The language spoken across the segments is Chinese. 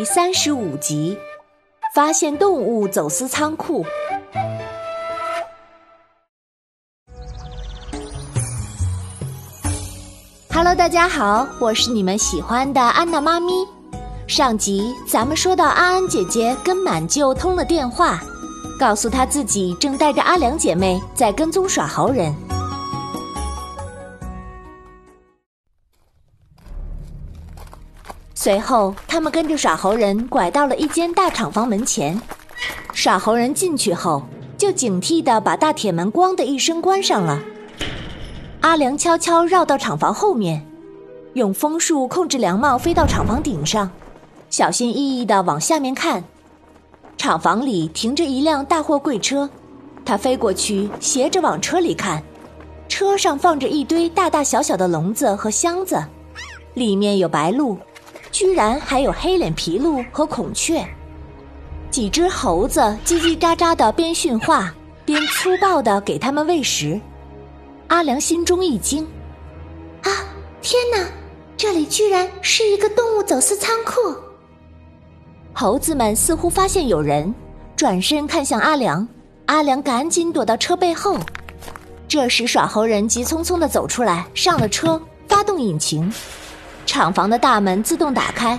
第三十五集：发现动物走私仓库。Hello，大家好，我是你们喜欢的安娜妈咪。上集咱们说到安安姐姐跟满舅通了电话，告诉她自己正带着阿良姐妹在跟踪耍猴人。随后，他们跟着耍猴人拐到了一间大厂房门前。耍猴人进去后，就警惕地把大铁门“咣”的一声关上了。阿良悄悄绕到厂房后面，用风术控制凉帽飞到厂房顶上，小心翼翼地往下面看。厂房里停着一辆大货柜车，他飞过去，斜着往车里看，车上放着一堆大大小小的笼子和箱子，里面有白鹭。居然还有黑脸琵鹭和孔雀，几只猴子叽叽喳喳的边训话边粗暴的给他们喂食。阿良心中一惊：“啊，天哪！这里居然是一个动物走私仓库！”猴子们似乎发现有人，转身看向阿良。阿良赶紧躲到车背后。这时，耍猴人急匆匆的走出来，上了车，发动引擎。厂房的大门自动打开，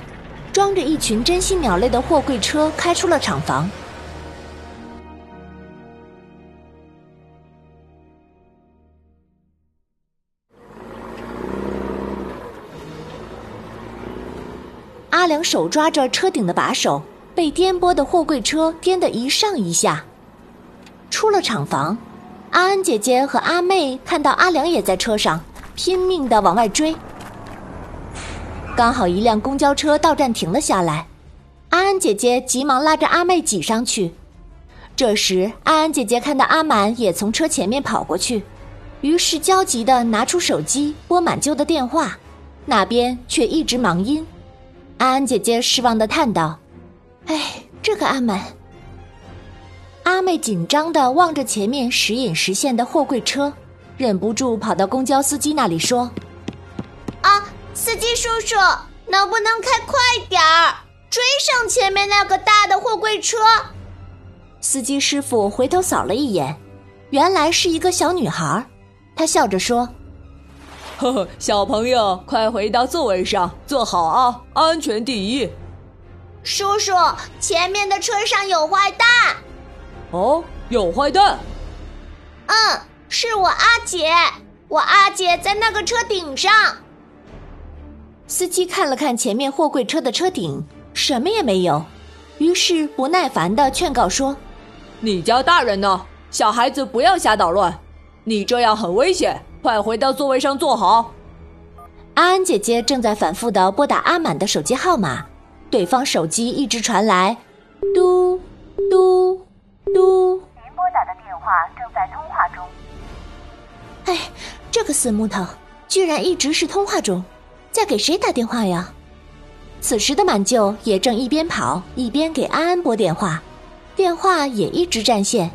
装着一群珍稀鸟类的货柜车开出了厂房。阿良手抓着车顶的把手，被颠簸的货柜车颠得一上一下。出了厂房，阿安姐姐和阿妹看到阿良也在车上，拼命的往外追。刚好一辆公交车到站停了下来，安安姐姐急忙拉着阿妹挤上去。这时，安安姐姐看到阿满也从车前面跑过去，于是焦急地拿出手机拨满舅的电话，那边却一直忙音。安安姐姐失望地叹道：“哎，这个阿满。”阿妹紧张地望着前面时隐时现的货柜车，忍不住跑到公交司机那里说。司机叔叔，能不能开快点儿，追上前面那个大的货柜车？司机师傅回头扫了一眼，原来是一个小女孩。她笑着说：“呵呵，小朋友，快回到座位上坐好啊，安全第一。”叔叔，前面的车上有坏蛋。哦，有坏蛋。嗯，是我阿姐，我阿姐在那个车顶上。司机看了看前面货柜车的车顶，什么也没有，于是不耐烦的劝告说：“你家大人呢？小孩子不要瞎捣乱，你这样很危险，快回到座位上坐好。”安安姐姐正在反复的拨打阿满的手机号码，对方手机一直传来“嘟嘟嘟”。您拨打的电话正在通话中。哎，这个死木头，居然一直是通话中。在给谁打电话呀？此时的满舅也正一边跑一边给安安拨电话，电话也一直占线。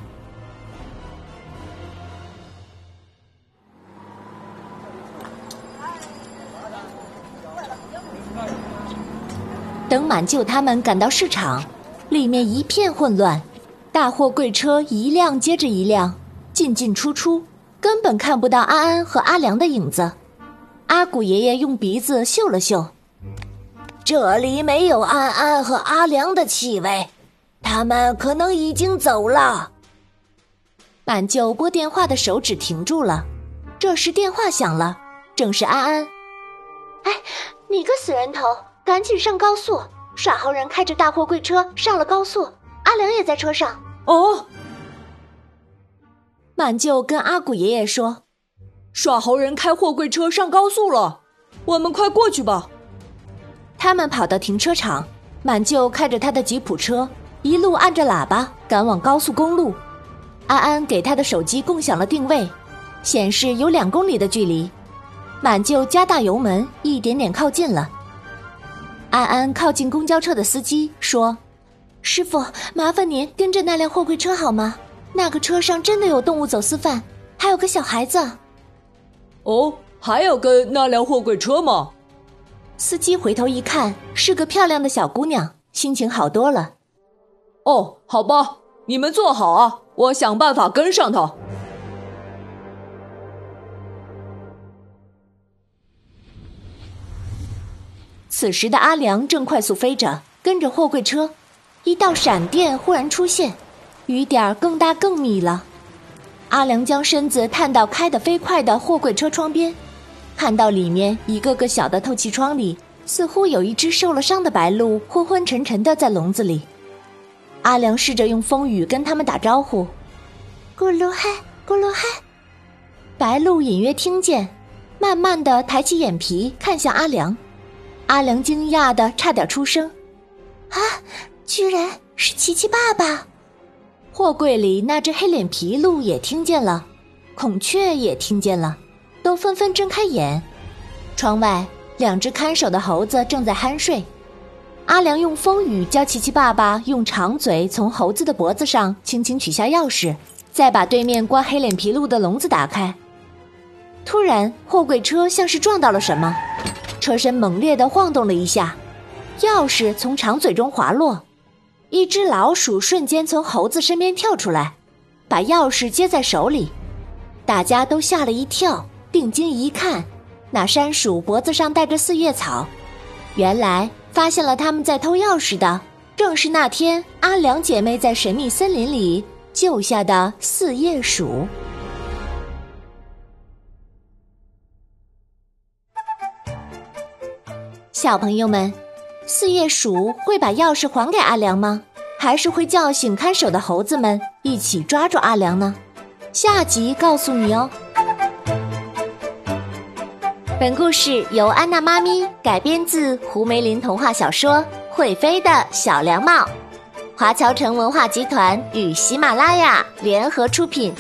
等满舅他们赶到市场，里面一片混乱，大货柜车一辆接着一辆进进出出，根本看不到安安和阿良的影子。阿古爷爷用鼻子嗅了嗅，这里没有安安和阿良的气味，他们可能已经走了。满舅拨电话的手指停住了，这时电话响了，正是安安。哎，你个死人头，赶紧上高速！耍猴人开着大货柜车上了高速，阿良也在车上。哦，满舅跟阿古爷爷说。耍猴人开货柜车上高速了，我们快过去吧。他们跑到停车场，满舅开着他的吉普车，一路按着喇叭赶往高速公路。安安给他的手机共享了定位，显示有两公里的距离。满舅加大油门，一点点靠近了。安安靠近公交车的司机说：“师傅，麻烦您跟着那辆货柜车好吗？那个车上真的有动物走私犯，还有个小孩子。”哦，还有跟那辆货柜车吗？司机回头一看，是个漂亮的小姑娘，心情好多了。哦，好吧，你们坐好啊，我想办法跟上他。此时的阿良正快速飞着，跟着货柜车。一道闪电忽然出现，雨点儿更大更密了。阿良将身子探到开得飞快的货柜车窗边，看到里面一个个小的透气窗里，似乎有一只受了伤的白鹭昏昏沉沉的在笼子里。阿良试着用风雨跟他们打招呼：“咕噜嗨，咕噜嗨。”白鹭隐约听见，慢慢的抬起眼皮看向阿良。阿良惊讶的差点出声：“啊，居然是琪琪爸爸！”货柜里那只黑脸皮鹿也听见了，孔雀也听见了，都纷纷睁开眼。窗外，两只看守的猴子正在酣睡。阿良用风雨教琪琪爸爸用长嘴从猴子的脖子上轻轻取下钥匙，再把对面关黑脸皮鹿的笼子打开。突然，货柜车像是撞到了什么。车身猛烈地晃动了一下，钥匙从长嘴中滑落，一只老鼠瞬间从猴子身边跳出来，把钥匙接在手里。大家都吓了一跳，定睛一看，那山鼠脖子上戴着四叶草，原来发现了他们在偷钥匙的，正是那天阿良姐妹在神秘森林里救下的四叶鼠。小朋友们，四叶鼠会把钥匙还给阿良吗？还是会叫醒看守的猴子们一起抓住阿良呢？下集告诉你哦。本故事由安娜妈咪改编自胡梅林童话小说《会飞的小凉帽》，华侨城文化集团与喜马拉雅联合出品。